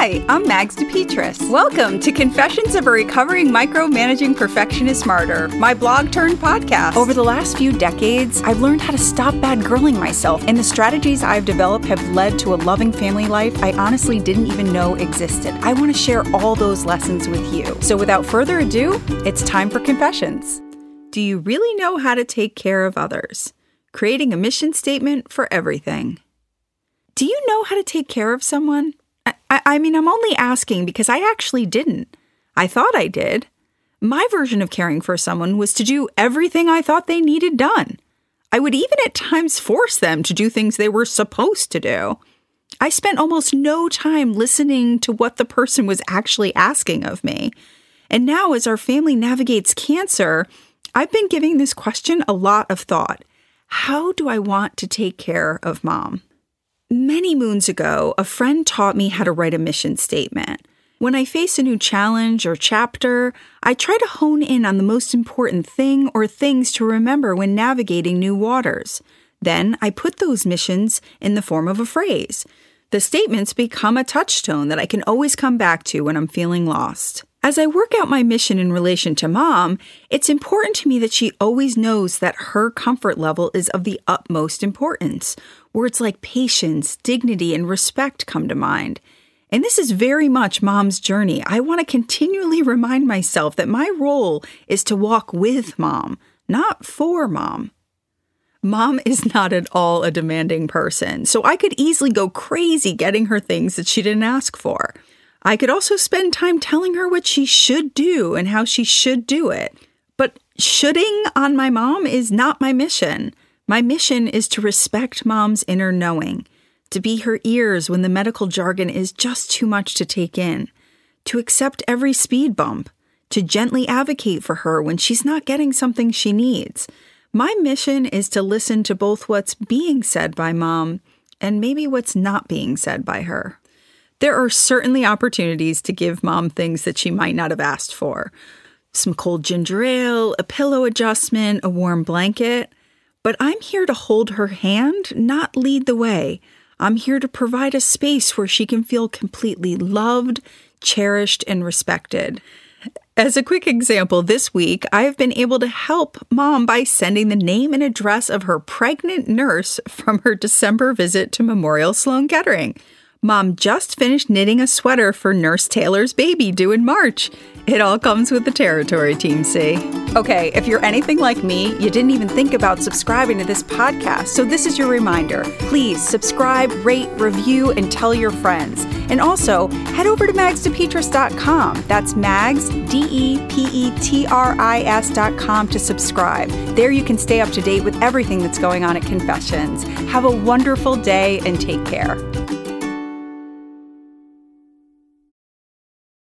Hi, I'm Mags DePetris. Welcome to Confessions of a Recovering Micromanaging Perfectionist Martyr, my blog turned podcast. Over the last few decades, I've learned how to stop bad girling myself, and the strategies I've developed have led to a loving family life I honestly didn't even know existed. I want to share all those lessons with you. So without further ado, it's time for Confessions. Do you really know how to take care of others? Creating a mission statement for everything. Do you know how to take care of someone? I, I mean, I'm only asking because I actually didn't. I thought I did. My version of caring for someone was to do everything I thought they needed done. I would even at times force them to do things they were supposed to do. I spent almost no time listening to what the person was actually asking of me. And now, as our family navigates cancer, I've been giving this question a lot of thought. How do I want to take care of mom? Many moons ago, a friend taught me how to write a mission statement. When I face a new challenge or chapter, I try to hone in on the most important thing or things to remember when navigating new waters. Then I put those missions in the form of a phrase. The statements become a touchstone that I can always come back to when I'm feeling lost. As I work out my mission in relation to mom, it's important to me that she always knows that her comfort level is of the utmost importance. Words like patience, dignity, and respect come to mind. And this is very much mom's journey. I want to continually remind myself that my role is to walk with mom, not for mom. Mom is not at all a demanding person, so I could easily go crazy getting her things that she didn't ask for. I could also spend time telling her what she should do and how she should do it. But shoulding on my mom is not my mission. My mission is to respect mom's inner knowing, to be her ears when the medical jargon is just too much to take in, to accept every speed bump, to gently advocate for her when she's not getting something she needs. My mission is to listen to both what's being said by mom and maybe what's not being said by her. There are certainly opportunities to give mom things that she might not have asked for some cold ginger ale, a pillow adjustment, a warm blanket. But I'm here to hold her hand, not lead the way. I'm here to provide a space where she can feel completely loved, cherished, and respected. As a quick example, this week I have been able to help mom by sending the name and address of her pregnant nurse from her December visit to Memorial Sloan Kettering. Mom just finished knitting a sweater for Nurse Taylor's baby due in March. It all comes with the territory, Team C. Okay, if you're anything like me, you didn't even think about subscribing to this podcast, so this is your reminder. Please subscribe, rate, review, and tell your friends. And also, head over to magsdepetris.com. That's mags, D E P E T R I S.com to subscribe. There you can stay up to date with everything that's going on at Confessions. Have a wonderful day and take care.